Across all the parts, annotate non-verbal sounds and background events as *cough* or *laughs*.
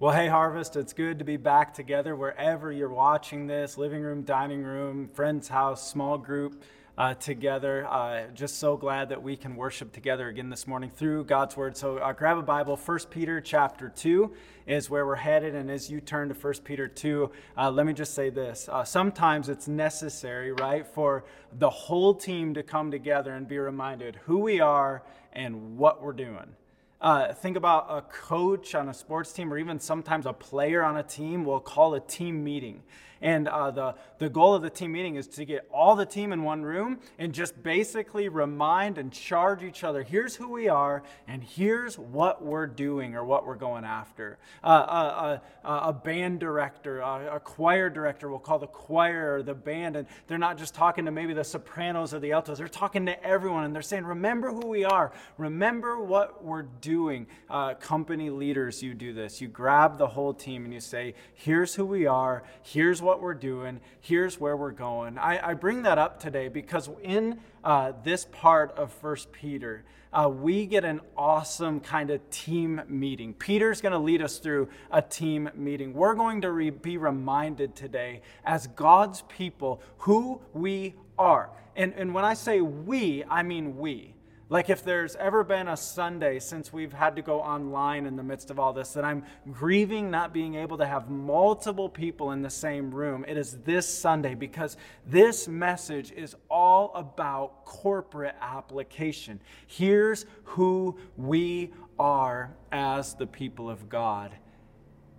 Well, hey, Harvest, it's good to be back together wherever you're watching this living room, dining room, friend's house, small group uh, together. Uh, just so glad that we can worship together again this morning through God's Word. So uh, grab a Bible. 1 Peter chapter 2 is where we're headed. And as you turn to 1 Peter 2, uh, let me just say this. Uh, sometimes it's necessary, right, for the whole team to come together and be reminded who we are and what we're doing. Uh, think about a coach on a sports team, or even sometimes a player on a team will call a team meeting. And uh, the, the goal of the team meeting is to get all the team in one room and just basically remind and charge each other here's who we are, and here's what we're doing or what we're going after. Uh, uh, uh a band director, a, a choir director we'll call the choir or the band, and they're not just talking to maybe the sopranos or the altos, they're talking to everyone, and they're saying, Remember who we are, remember what we're doing. Uh, company leaders, you do this. You grab the whole team and you say, Here's who we are, here's what we're doing, here's where we're going. I, I bring that up today because in uh, this part of First Peter, uh, we get an awesome kind of team meeting. Peter's going to lead us through a team meeting. We're going to re- be reminded today, as God's people, who we are. And, and when I say we, I mean we. Like, if there's ever been a Sunday since we've had to go online in the midst of all this, that I'm grieving not being able to have multiple people in the same room, it is this Sunday because this message is all about corporate application. Here's who we are as the people of God.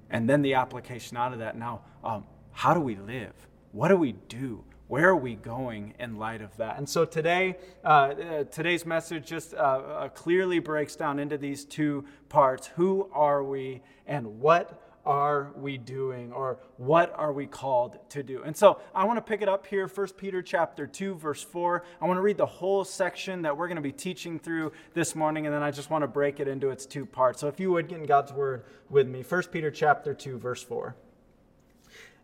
And then the application out of that. Now, um, how do we live? What do we do? Where are we going in light of that? And so today, uh, uh, today's message just uh, uh, clearly breaks down into these two parts. Who are we and what are we doing or what are we called to do? And so I want to pick it up here, 1 Peter chapter 2, verse 4. I want to read the whole section that we're going to be teaching through this morning, and then I just want to break it into its two parts. So if you would get in God's word with me, 1 Peter chapter 2, verse 4.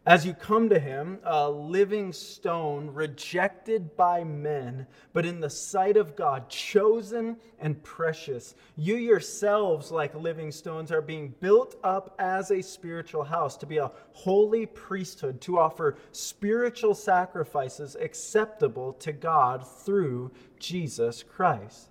As you come to him, a living stone, rejected by men, but in the sight of God, chosen and precious, you yourselves, like living stones, are being built up as a spiritual house to be a holy priesthood, to offer spiritual sacrifices acceptable to God through Jesus Christ.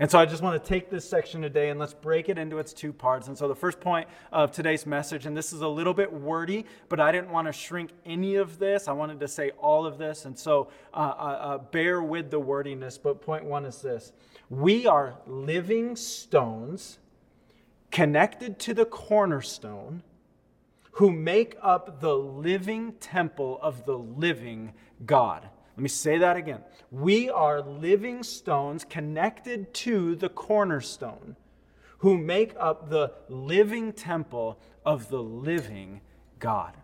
And so I just want to take this section today and let's break it into its two parts. And so the first point of today's message, and this is a little bit wordy, but I didn't want to shrink any of this. I wanted to say all of this. And so uh, uh, uh, bear with the wordiness. But point one is this We are living stones connected to the cornerstone who make up the living temple of the living God. Let me say that again. We are living stones connected to the cornerstone who make up the living temple of the living God.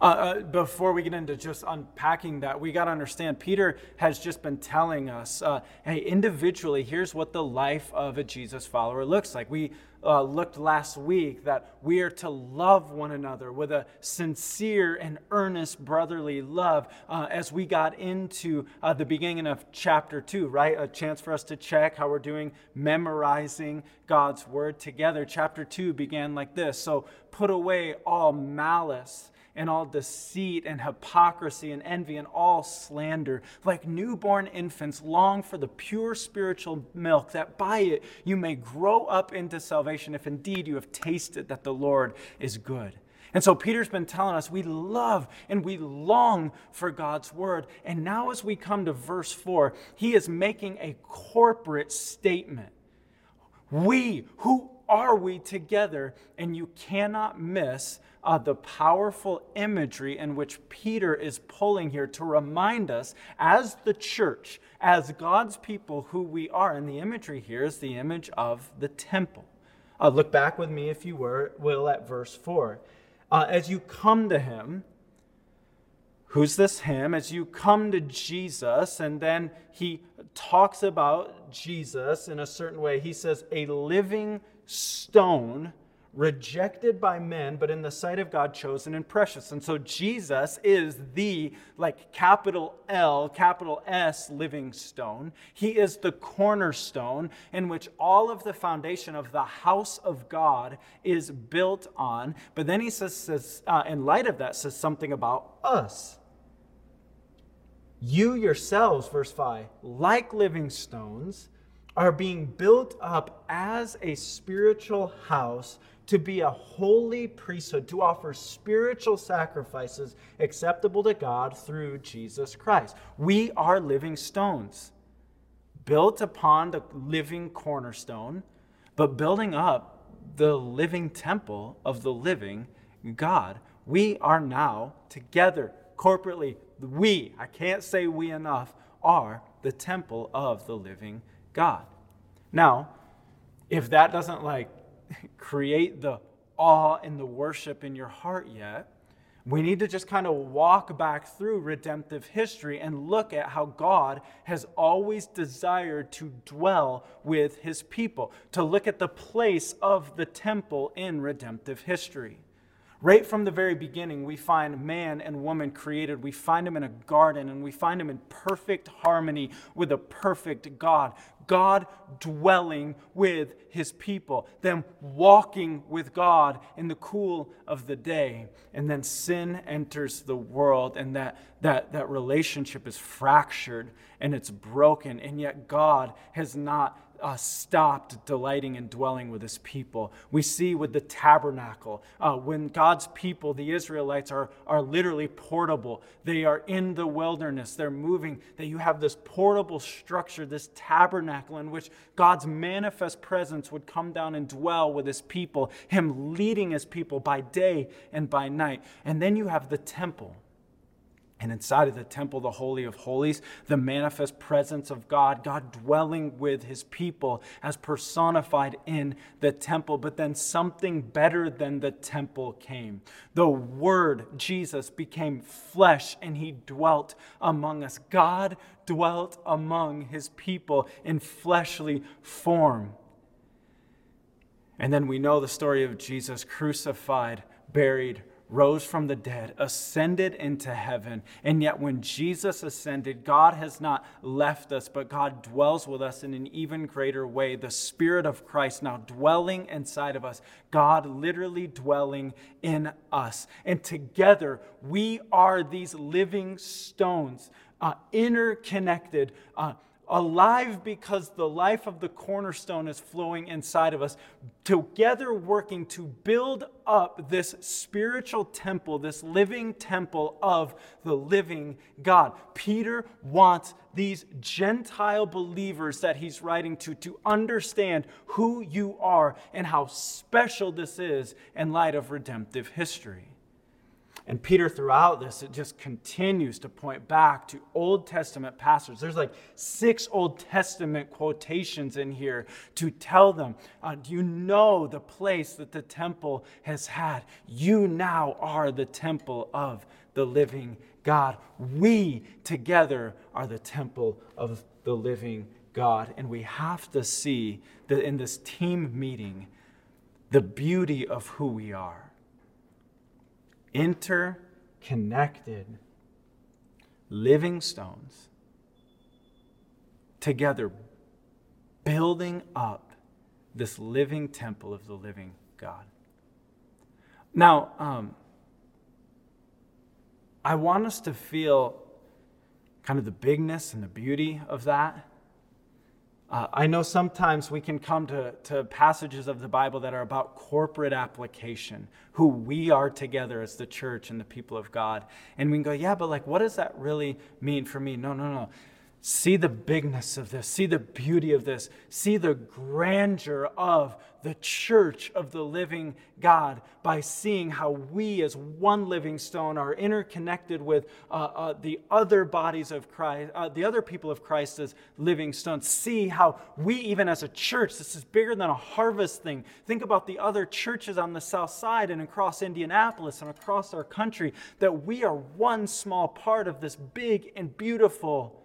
Uh, uh, before we get into just unpacking that, we got to understand Peter has just been telling us uh, hey, individually, here's what the life of a Jesus follower looks like. We uh, looked last week that we are to love one another with a sincere and earnest brotherly love uh, as we got into uh, the beginning of chapter 2, right? A chance for us to check how we're doing memorizing God's word together. Chapter 2 began like this So put away all malice and all deceit and hypocrisy and envy and all slander. Like newborn infants, long for the pure spiritual milk, that by it you may grow up into salvation, if indeed you have tasted that the Lord is good. And so Peter's been telling us we love and we long for God's word. And now, as we come to verse 4, he is making a corporate statement. We, who are we together? And you cannot miss uh, the powerful imagery in which Peter is pulling here to remind us, as the church, as God's people, who we are. And the imagery here is the image of the temple. Uh, look back with me, if you were, will, at verse 4. Uh, as you come to him, who's this him? As you come to Jesus, and then he talks about Jesus in a certain way, he says, a living stone rejected by men, but in the sight of God, chosen and precious. And so Jesus is the, like, capital L, capital S living stone. He is the cornerstone in which all of the foundation of the house of God is built on. But then he says, says uh, in light of that, says something about us. You yourselves, verse 5, like living stones, are being built up as a spiritual house to be a holy priesthood, to offer spiritual sacrifices acceptable to God through Jesus Christ. We are living stones, built upon the living cornerstone, but building up the living temple of the living God. We are now together, corporately, we, I can't say we enough, are the temple of the living God. Now, if that doesn't like *laughs* create the awe and the worship in your heart yet, we need to just kind of walk back through redemptive history and look at how God has always desired to dwell with his people, to look at the place of the temple in redemptive history. Right from the very beginning, we find man and woman created. We find them in a garden and we find them in perfect harmony with a perfect God. God dwelling with his people, them walking with God in the cool of the day. And then sin enters the world, and that, that, that relationship is fractured and it's broken. And yet, God has not uh, stopped delighting and dwelling with his people. We see with the tabernacle, uh, when God's people, the Israelites, are, are literally portable, they are in the wilderness, they're moving, that you have this portable structure, this tabernacle in which God's manifest presence would come down and dwell with his people, him leading his people by day and by night. And then you have the temple and inside of the temple, the Holy of Holies, the manifest presence of God, God dwelling with his people as personified in the temple. But then something better than the temple came. The Word, Jesus, became flesh and he dwelt among us. God dwelt among his people in fleshly form. And then we know the story of Jesus crucified, buried, rose from the dead, ascended into heaven. And yet, when Jesus ascended, God has not left us, but God dwells with us in an even greater way. The Spirit of Christ now dwelling inside of us, God literally dwelling in us. And together, we are these living stones, uh, interconnected. Uh, alive because the life of the cornerstone is flowing inside of us, together working to build up this spiritual temple, this living temple of the living God. Peter wants these Gentile believers that he's writing to to understand who you are and how special this is in light of redemptive history. And Peter, throughout this, it just continues to point back to Old Testament passages. There's like six Old Testament quotations in here to tell them uh, you know the place that the temple has had? You now are the temple of the living God. We together are the temple of the living God. And we have to see that in this team meeting, the beauty of who we are interconnected living stones together, building up this living temple of the living God. Now, um, I want us to feel kind of the bigness and the beauty of that. Uh, I know sometimes we can come to, to passages of the Bible that are about corporate application, who we are together as the church and the people of God. And we can go, yeah, but like, what does that really mean for me? No, no, no. See the bigness of this. See the beauty of this. See the grandeur of the church of the living God by seeing how we, as one living stone, are interconnected with uh, uh, the other bodies of Christ, uh, the other people of Christ as living stones. See how we, even as a church, this is bigger than a harvest thing. Think about the other churches on the south side and across Indianapolis and across our country, that we are one small part of this big and beautiful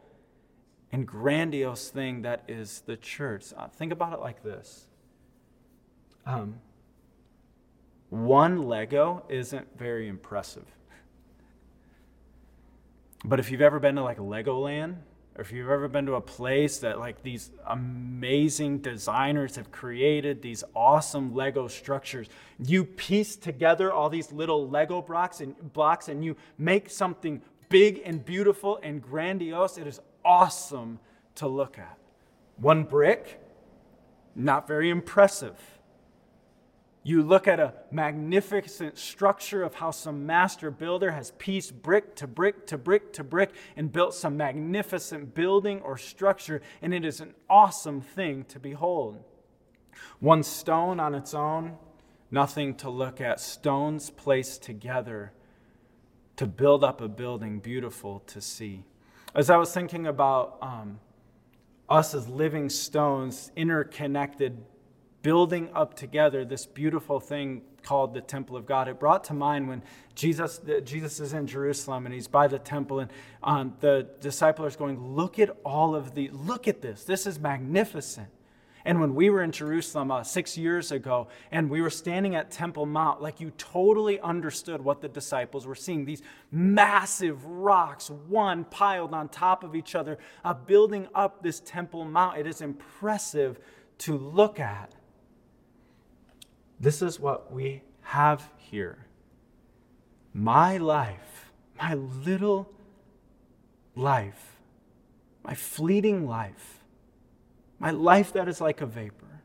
and grandiose thing that is the church. Uh, think about it like this um, one Lego isn't very impressive. But if you've ever been to like Legoland, or if you've ever been to a place that like these amazing designers have created these awesome Lego structures, you piece together all these little Lego blocks and blocks and you make something big and beautiful and grandiose. It is awesome to look at. One brick, not very impressive. You look at a magnificent structure of how some master builder has pieced brick to brick to brick to brick and built some magnificent building or structure, and it is an awesome thing to behold. One stone on its own, nothing to look at. Stones placed together to build up a building beautiful to see. As I was thinking about um, us as living stones, interconnected, building up together this beautiful thing called the temple of God. It brought to mind when Jesus, Jesus is in Jerusalem and he's by the temple, and um, the disciples are going, Look at all of the, look at this. This is magnificent. And when we were in Jerusalem uh, six years ago and we were standing at Temple Mount, like you totally understood what the disciples were seeing. These massive rocks, one piled on top of each other, uh, building up this Temple Mount. It is impressive to look at. This is what we have here. My life, my little life, my fleeting life my life that is like a vapor,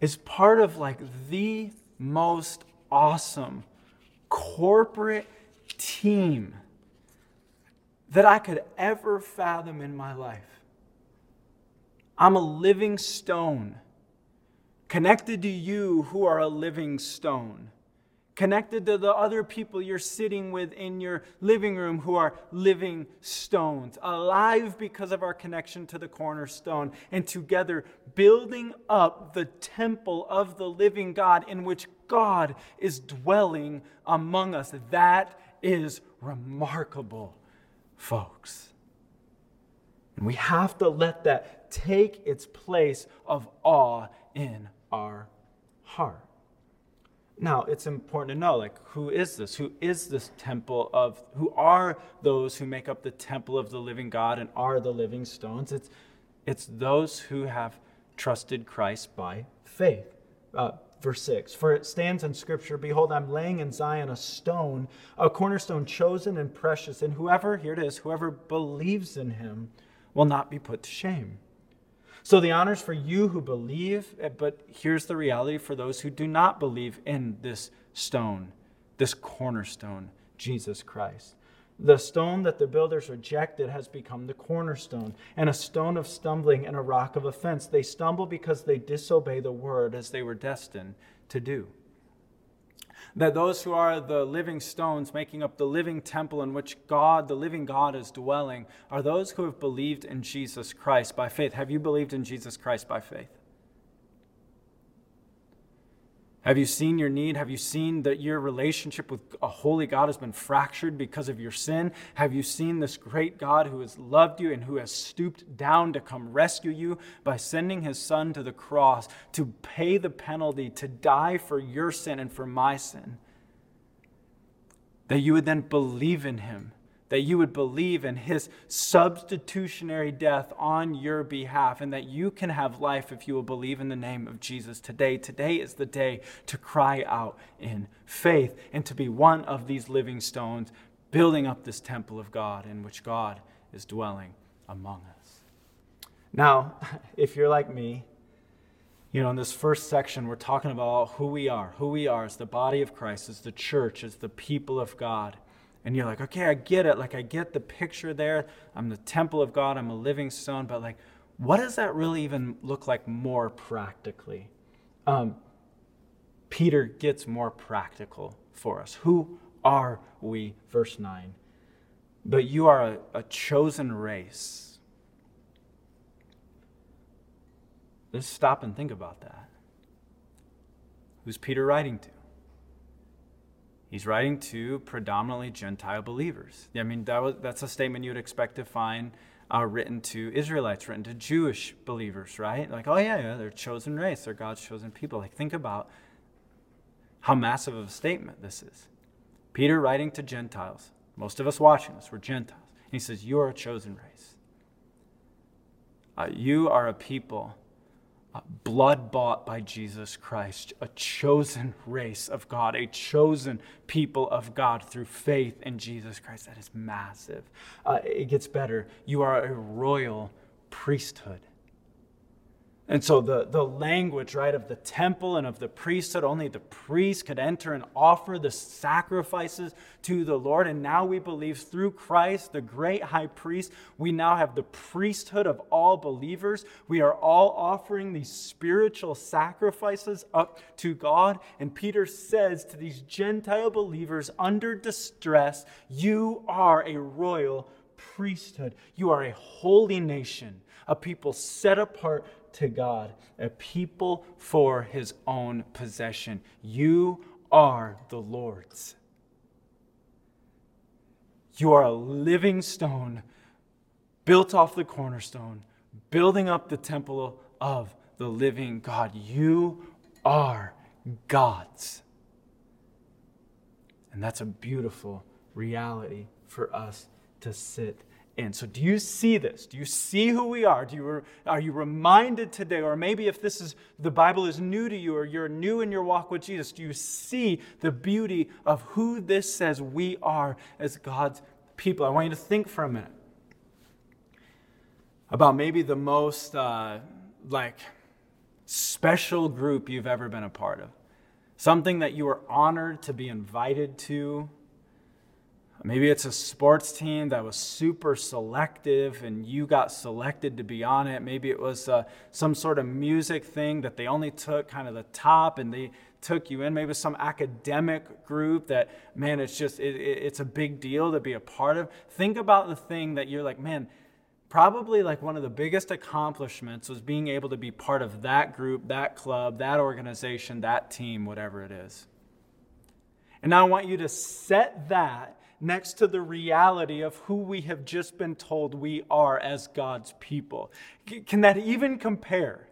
is part of like the most awesome corporate team that I could ever fathom in my life. I'm a living stone connected to you who are a living stone connected to the other people you're sitting with in your living room who are living stones, alive because of our connection to the cornerstone, and together building up the temple of the living God in which God is dwelling among us. That is remarkable, folks. And we have to let that take its place of awe in our heart. Now, it's important to know like who is this? Who is this temple of who are those who make up the temple of the living God and are the living stones? It's it's those who have trusted Christ by faith. Uh, verse 6 For it stands in Scripture Behold, I'm laying in Zion a stone, a cornerstone chosen and precious, and whoever, here it is, whoever believes in him will not be put to shame. So the honors for you who believe, eh, but here's the reality for those who do not believe in this stone, this cornerstone, Jesus Christ. The stone that the builders rejected has become the cornerstone, and a stone of stumbling and a rock of offense. They stumble because they disobey the word as they were destined to do that those who are the living stones making up the living temple in which God, the living God, is dwelling, are those who have believed in Jesus Christ by faith. Have you believed in Jesus Christ by faith? Have you seen your need? Have you seen that your relationship with a holy God has been fractured because of your sin? Have you seen this great God who has loved you and who has stooped down to come rescue you by sending his son to the cross to pay the penalty, to die for your sin and for my sin? That you would then believe in him that you would believe in his substitutionary death on your behalf, and that you can have life if you will believe in the name of Jesus today. Today is the day to cry out in faith and to be one of these living stones, building up this temple of God in which God is dwelling among us. Now, *laughs* if you're like me, you know, in this first section, we're talking about who we are. Who we are as the body of Christ, as the church, as the people of God. And you're like, okay, I get it. Like, I get the picture there. I'm the temple of God, I'm a living stone. But, like, what does that really even look like more practically? Um, Peter gets more practical for us. Who are we? Verse 9. But you are a, a chosen race Let's stop and think about that. Who's Peter writing to? He's writing to predominantly Gentile believers. I mean, that was, that's a statement you'd expect to find uh, written to Israelites, written to Jewish believers, right? Like, oh, yeah, yeah, they're chosen race, they're God's chosen people. Like, think about how massive of a statement this is. Peter writing to Gentiles. Most of us watching this, we're Gentiles. And he says, You are a chosen race. Uh, you are a people blood bought by Jesus Christ, a chosen race of God, a chosen people of God through faith in Jesus Christ. That is massive. Uh, it gets better. You are a royal priesthood. And so the, the language, right, of the temple and of the priesthood, only the priest could enter and offer the sacrifices to the Lord. And now we believe through Christ, the great high priest, we now have the priesthood of all believers. We are all offering these spiritual sacrifices up to God. And Peter says to these Gentile believers under distress, You are a royal priesthood, you are a holy nation a people set apart to God, a people for his own possession. You are the Lord's. You are a living stone built off the cornerstone, building up the temple of the living God. You are God's. And that's a beautiful reality for us to sit in. So, do you see this? Do you see who we are? Do you, are you reminded today, or maybe if this is the Bible is new to you, or you're new in your walk with Jesus, do you see the beauty of who this says we are as God's people? I want you to think for a minute about maybe the most uh, like special group you've ever been a part of, something that you were honored to be invited to Maybe it's a sports team that was super selective and you got selected to be on it. Maybe it was uh, some sort of music thing that they only took kind of the top and they took you in. Maybe some academic group that, man, it's just, it, it, it's a big deal to be a part of. Think about the thing that you're like, man, probably like one of the biggest accomplishments was being able to be part of that group, that club, that organization, that team, whatever it is. And now I want you to set that next to the reality of who we have just been told we are as God's people. Can that even compare?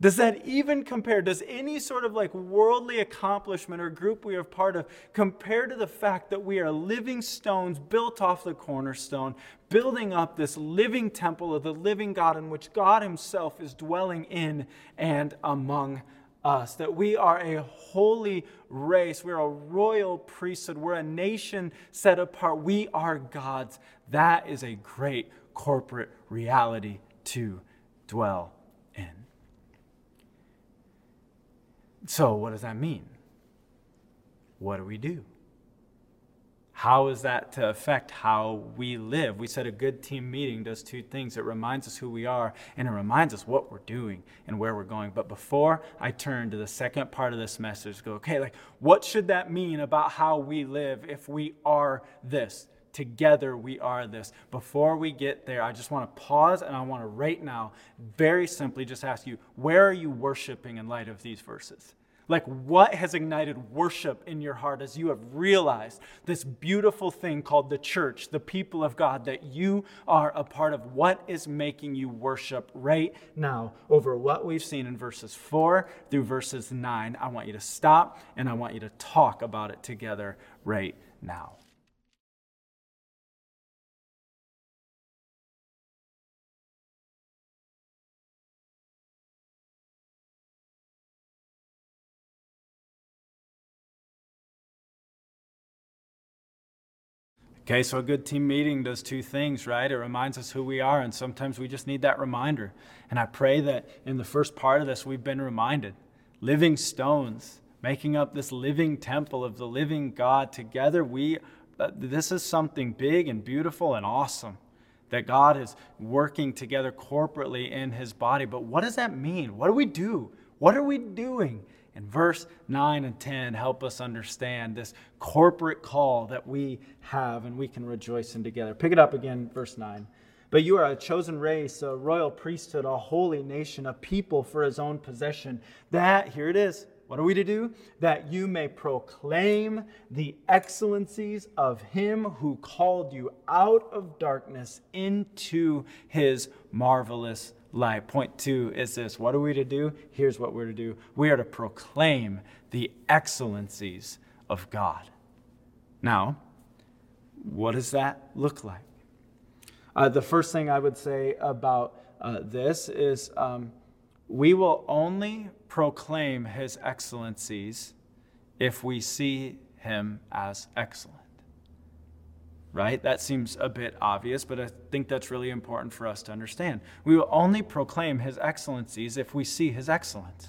Does that even compare? Does any sort of like worldly accomplishment or group we are part of compare to the fact that we are living stones built off the cornerstone, building up this living temple of the living God in which God Himself is dwelling in and among us, that we are a holy race, we're a royal priesthood, we're a nation set apart, we are God's. That is a great corporate reality to dwell in. So, what does that mean? What do we do? How is that to affect how we live? We said a good team meeting does two things. It reminds us who we are and it reminds us what we're doing and where we're going. But before I turn to the second part of this message, go, okay, like what should that mean about how we live if we are this? Together we are this. Before we get there, I just want to pause and I want to right now, very simply, just ask you, where are you worshiping in light of these verses? Like, what has ignited worship in your heart as you have realized this beautiful thing called the church, the people of God, that you are a part of? What is making you worship right now over what we've seen in verses 4 through verses 9? I want you to stop and I want you to talk about it together right now. Okay, so a good team meeting does two things, right? It reminds us who we are, and sometimes we just need that reminder. And I pray that in the first part of this, we've been reminded living stones, making up this living temple of the living God. Together, we, uh, this is something big and beautiful and awesome that God is working together corporately in his body. But what does that mean? What do we do? What are we doing? And verse 9 and 10 help us understand this corporate call that we have and we can rejoice in together. Pick it up again, verse 9. But you are a chosen race, a royal priesthood, a holy nation, a people for his own possession. That, here it is. What are we to do? That you may proclaim the excellencies of him who called you out of darkness into his marvelous light. Point two is this what are we to do? Here's what we're to do we are to proclaim the excellencies of God. Now, what does that look like? Uh, the first thing I would say about uh, this is um, we will only proclaim his excellencies if we see him as excellent right? That seems a bit obvious, but I think that's really important for us to understand. We will only proclaim his excellencies if we see his excellence.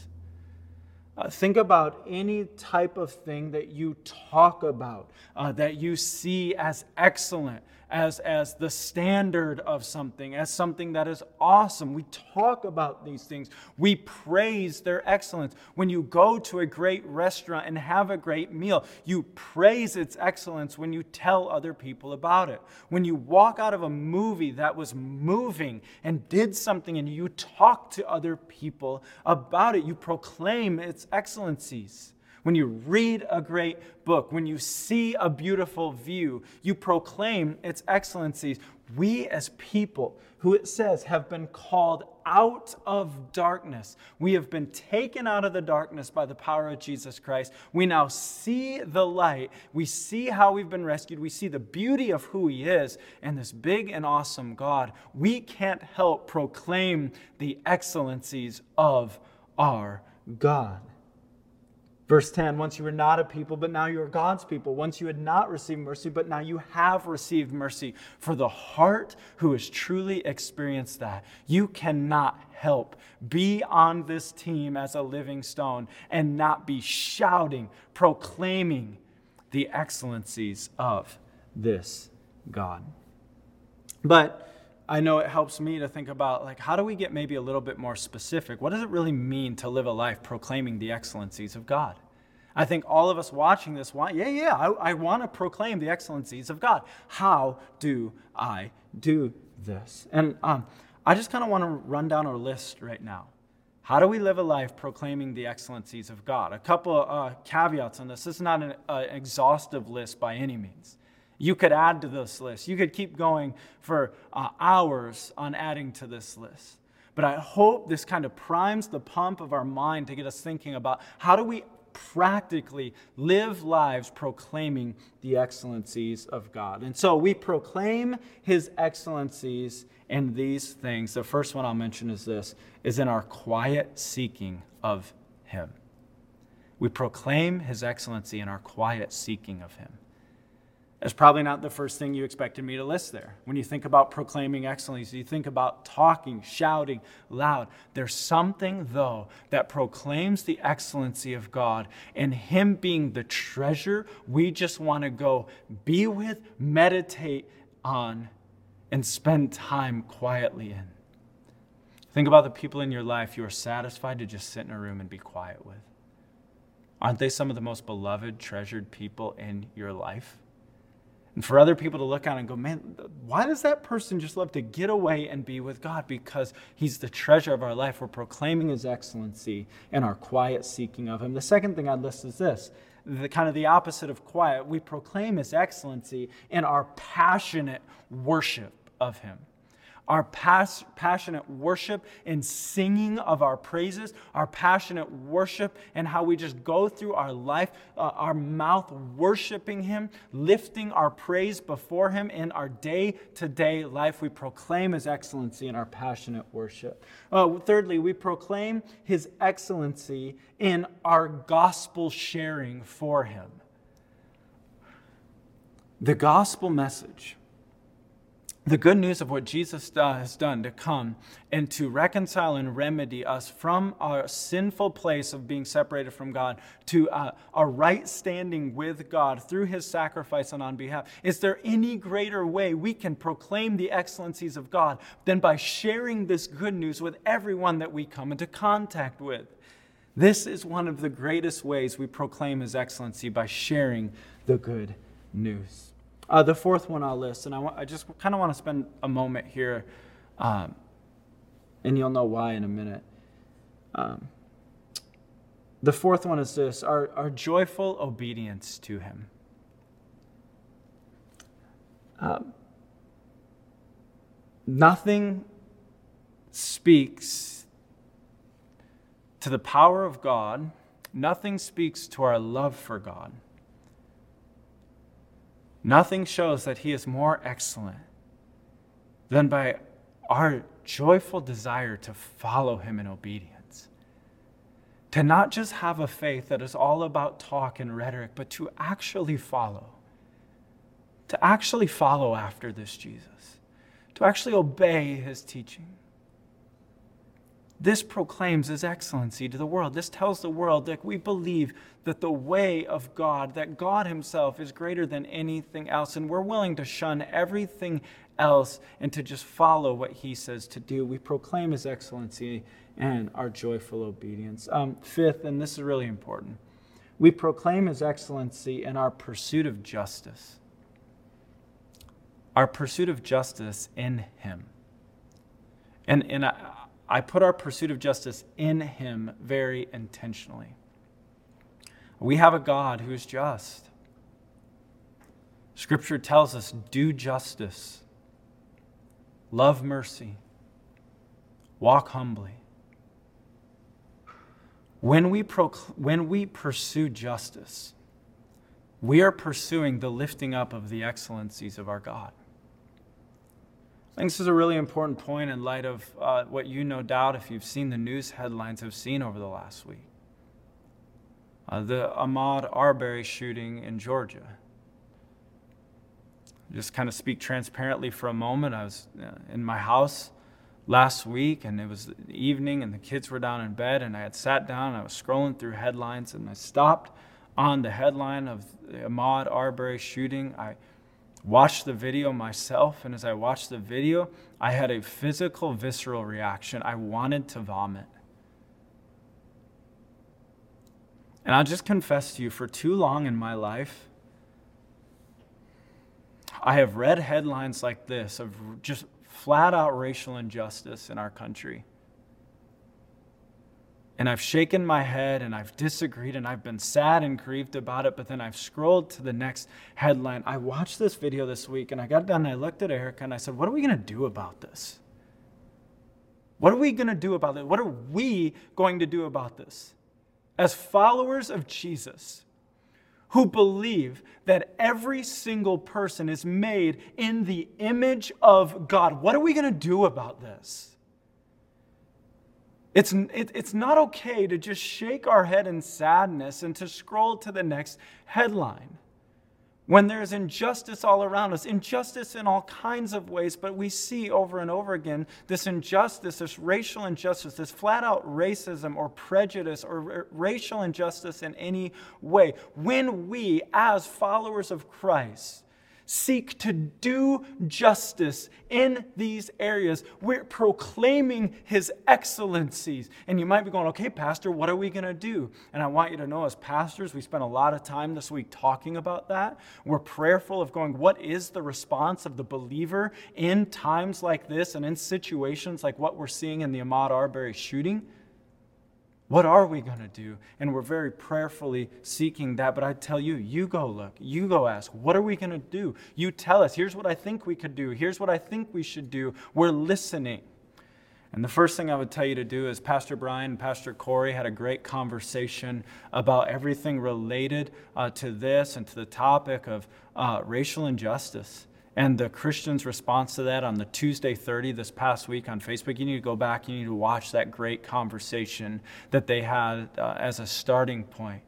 Uh, think about any type of thing that you talk about, uh, that you see as excellent, as, as the standard of something, as something that is awesome. We talk about these things. We praise their excellence. When you go to a great restaurant and have a great meal, you praise its excellence when you tell other people about it. When you walk out of a movie that was moving and did something and you talk to other people about it, you proclaim its excellencies. When you read a great book, when you see a beautiful view, you proclaim its excellencies. We, as people who it says have been called out of darkness, we have been taken out of the darkness by the power of Jesus Christ. We now see the light. We see how we've been rescued. We see the beauty of who He is and this big and awesome God. We can't help proclaim the excellencies of our God. Verse 10 Once you were not a people, but now you are God's people. Once you had not received mercy, but now you have received mercy. For the heart who has truly experienced that, you cannot help be on this team as a living stone and not be shouting, proclaiming the excellencies of this God. But I know it helps me to think about like how do we get maybe a little bit more specific? What does it really mean to live a life proclaiming the excellencies of God? I think all of us watching this want, yeah, yeah, I, I want to proclaim the excellencies of God. How do I do this? And um, I just kind of want to run down our list right now. How do we live a life proclaiming the excellencies of God? A couple of uh, caveats on this. This is not an uh, exhaustive list by any means. You could add to this list. You could keep going for uh, hours on adding to this list. But I hope this kind of primes the pump of our mind to get us thinking about how do we practically live lives proclaiming the excellencies of God. And so we proclaim his excellencies in these things. The first one I'll mention is this is in our quiet seeking of him. We proclaim his excellency in our quiet seeking of him. That's probably not the first thing you expected me to list there. When you think about proclaiming excellence, you think about talking, shouting loud. There's something, though, that proclaims the excellency of God and Him being the treasure we just want to go be with, meditate on, and spend time quietly in. Think about the people in your life you are satisfied to just sit in a room and be quiet with. Aren't they some of the most beloved, treasured people in your life? And for other people to look on and go, man, why does that person just love to get away and be with God? Because he's the treasure of our life. We're proclaiming his excellency and our quiet seeking of him. The second thing I'd list is this the kind of the opposite of quiet. We proclaim his excellency in our passionate worship of him our pas- passionate worship and singing of our praises, our passionate worship and how we just go through our life, uh, our mouth worshiping Him, lifting our praise before Him in our day to day life. We proclaim His excellency in our passionate worship. Uh, thirdly, we proclaim His excellency in our gospel sharing for Him. the gospel message the good news of what Jesus has done to come and to reconcile and remedy us from our sinful place of being separated from God to uh, a right standing with God through his sacrifice and on behalf. Is there any greater way we can proclaim the excellencies of God than by sharing this good news with everyone that we come into contact with? This is one of the greatest ways we proclaim his excellency by sharing the good news. Uh, the fourth one I'll list, and I, I just kind of want to spend a moment here, um, and you'll know why in a minute. Um, the fourth one is this our, our joyful obedience to Him. Um, nothing speaks to the power of God, nothing speaks to our love for God Nothing shows that He is more excellent than by our joyful desire to follow Him in obedience. To not just have a faith that is all about talk and rhetoric, but to actually follow. To actually follow after this Jesus. To actually obey His teaching. This proclaims his excellency to the world. This tells the world that we believe that the way of God, that God himself is greater than anything else, and we're willing to shun everything else and to just follow what he says to do. We proclaim his excellency and our joyful obedience. Um, fifth, and this is really important, we proclaim his excellency in our pursuit of justice. Our pursuit of justice in him. And, and I, I put our pursuit of justice in Him very intentionally. We have a God who is just. Scripture tells us do justice, love mercy, walk humbly. When we, when we pursue justice, we are pursuing the lifting up of the excellencies of our God. I think this is a really important point in light of uh, what you no doubt, if you've seen the news headlines, have seen over the last week. Uh, the Ahmaud Arbery shooting in Georgia. Just kind of speak transparently for a moment. I was uh, in my house last week, and it was evening, and the kids were down in bed, and I had sat down, and I was scrolling through headlines, and I stopped on the headline of the Ahmaud Arbery shooting. I watched the video myself, and as I watched the video, I had a physical, visceral reaction. I wanted to vomit. And I'll just confess to you for too long in my life, I have read headlines like this of just flat out racial injustice in our country and I've shaken my head and I've disagreed and I've been sad and grieved about it, but then I've scrolled to the next headline. I watched this video this week and I got done and I looked at Erica and I said, What are we going to do about this? What are we going to do about it? What are we going to do about this? As followers of Jesus, who believe that every single person is made in the image of God, what are we going to do about this? It's, it, it's not okay to just shake our head in sadness and to scroll to the next headline. When there's injustice all around us, injustice in all kinds of ways, but we see over and over again this injustice, this racial injustice, this flat out racism or prejudice or r- racial injustice in any way. When we, as followers of Christ, seek to do justice in these areas. We're proclaiming his excellencies. And you might be going, okay, Pastor, what are we going to do? And I want you to know, as pastors, we spent a lot of time this week talking about that. We're prayerful of going, what is the response of the believer in times like this and in situations like what we're seeing in the Ahmaud Arbery shooting? What are we going to do? And we're very prayerfully seeking that. But I tell you, you go look, you go ask, what are we going to do? You tell us, here's what I think we could do, here's what I think we should do. We're listening. And the first thing I would tell you to do is Pastor Brian and Pastor Corey had a great conversation about everything related uh, to this and to the topic of uh, racial injustice and the Christians' response to that on the Tuesday 30 this past week on Facebook. You need to go back, you need to watch that great conversation that they had uh, as a starting point.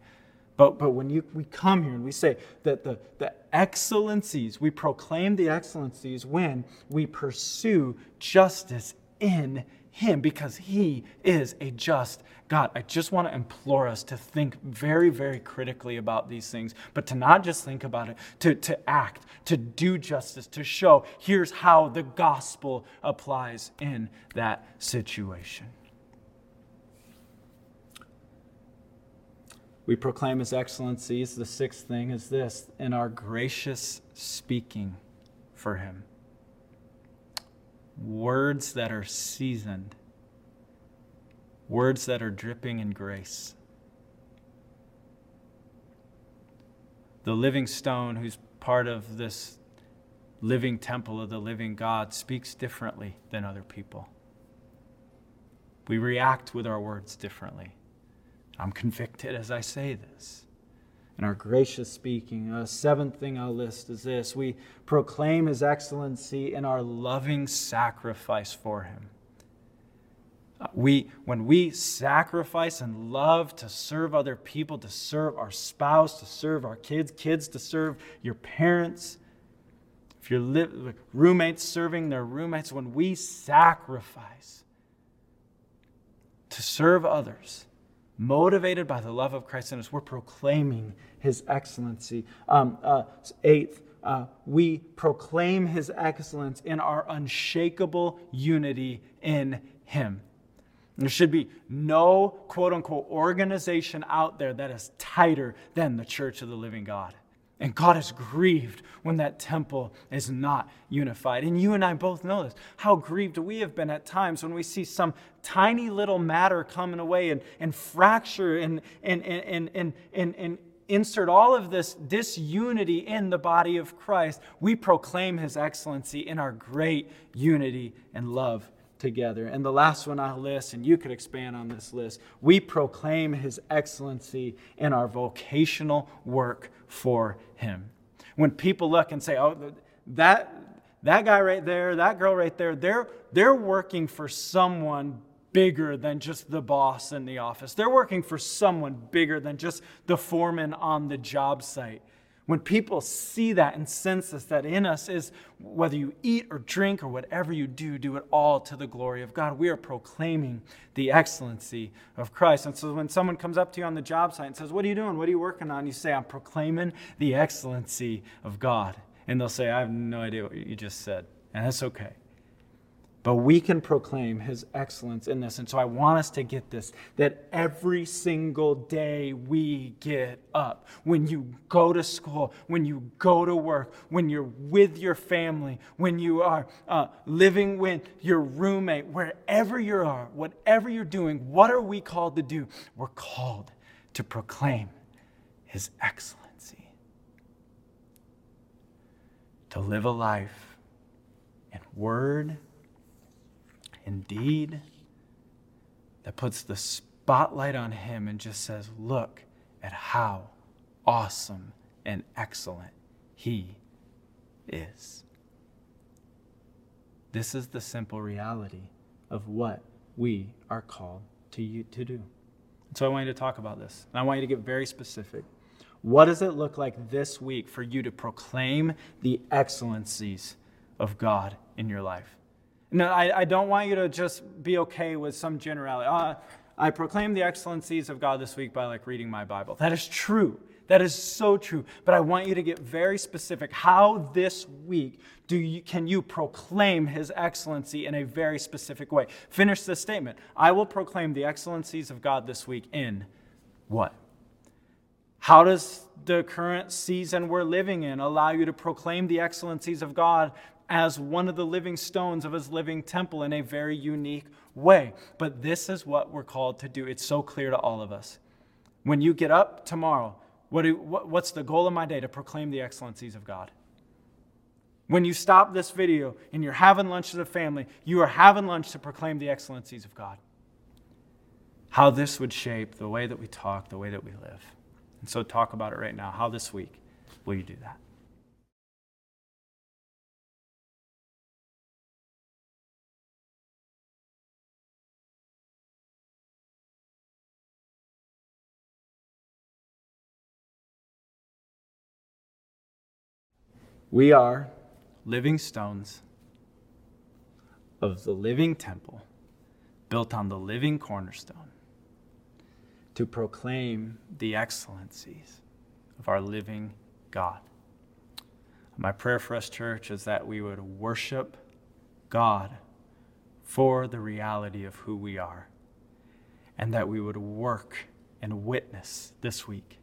But, but when you, we come here and we say that the, the excellencies, we proclaim the excellencies when we pursue justice in Him because He is a just God. I just want to implore us to think very, very critically about these things, but to not just think about it, to, to act, to do justice, to show here's how the gospel applies in that situation. We proclaim his excellencies. The sixth thing is this in our gracious speaking for him. Words that are seasoned, words that are dripping in grace. The living stone, who's part of this living temple of the living God, speaks differently than other people. We react with our words differently. I'm convicted as I say this. And our gracious speaking. A seventh thing I'll list is this we proclaim his excellency in our loving sacrifice for him. Uh, we, when we sacrifice and love to serve other people, to serve our spouse, to serve our kids, kids to serve your parents, if your li- roommates serving their roommates, when we sacrifice to serve others, motivated by the love of Christ in us, we're proclaiming his excellency. Um, uh, eighth, uh, we proclaim his excellence in our unshakable unity in him. There should be no quote unquote organization out there that is tighter than the church of the living God. And God is grieved when that temple is not unified. And you and I both know this. How grieved we have been at times when we see some tiny little matter coming away and, and fracture and, and, and, and, and, and insert all of this disunity in the body of Christ. We proclaim his excellency in our great unity and love together. And the last one I'll list, and you could expand on this list, we proclaim his excellency in our vocational work for him. When people look and say, oh, that, that guy right there, that girl right there, they're, they're working for someone bigger than just the boss in the office. They're working for someone bigger than just the foreman on the job site. When people see that and sense this, that in us is whether you eat or drink or whatever you do, do it all to the glory of God. We are proclaiming the excellency of Christ. And so when someone comes up to you on the job site and says, What are you doing? What are you working on? You say, I'm proclaiming the excellency of God. And they'll say, I have no idea what you just said. And that's okay. But we can proclaim his excellence in this. And so I want us to get this that every single day we get up, when you go to school, when you go to work, when you're with your family, when you are uh, living with your roommate, wherever you are, whatever you're doing, what are we called to do? We're called to proclaim his excellency, to live a life in word indeed that puts the spotlight on him and just says, Look at how awesome and excellent he is. This is the simple reality of what we are called to, you, to do. So I want you to talk about this. And I want you to get very specific. What does it look like this week for you to proclaim the excellencies of God in your life? No, I, I don't want you to just be okay with some generality. Uh, I proclaim the excellencies of God this week by like reading my Bible. That is true. That is so true. But I want you to get very specific. How this week do you, can you proclaim his excellency in a very specific way? Finish this statement. I will proclaim the excellencies of God this week in what? How does the current season we're living in allow you to proclaim the excellencies of God as one of the living stones of his living temple in a very unique way. But this is what we're called to do. It's so clear to all of us. When you get up tomorrow, what do, what, what's the goal of my day? To proclaim the excellencies of God. When you stop this video and you're having lunch as a family, you are having lunch to proclaim the excellencies of God. How this would shape the way that we talk, the way that we live. And so, talk about it right now. How this week will you do that? We are living stones of the living temple built on the living cornerstone to proclaim the excellencies of our living God. My prayer for us, church, is that we would worship God for the reality of who we are, and that we would work and witness this week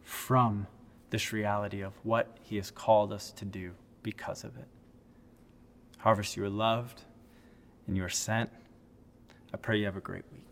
from this reality of what He has called us to do because of it. Harvest, you are loved and you are sent. I pray you have a great week.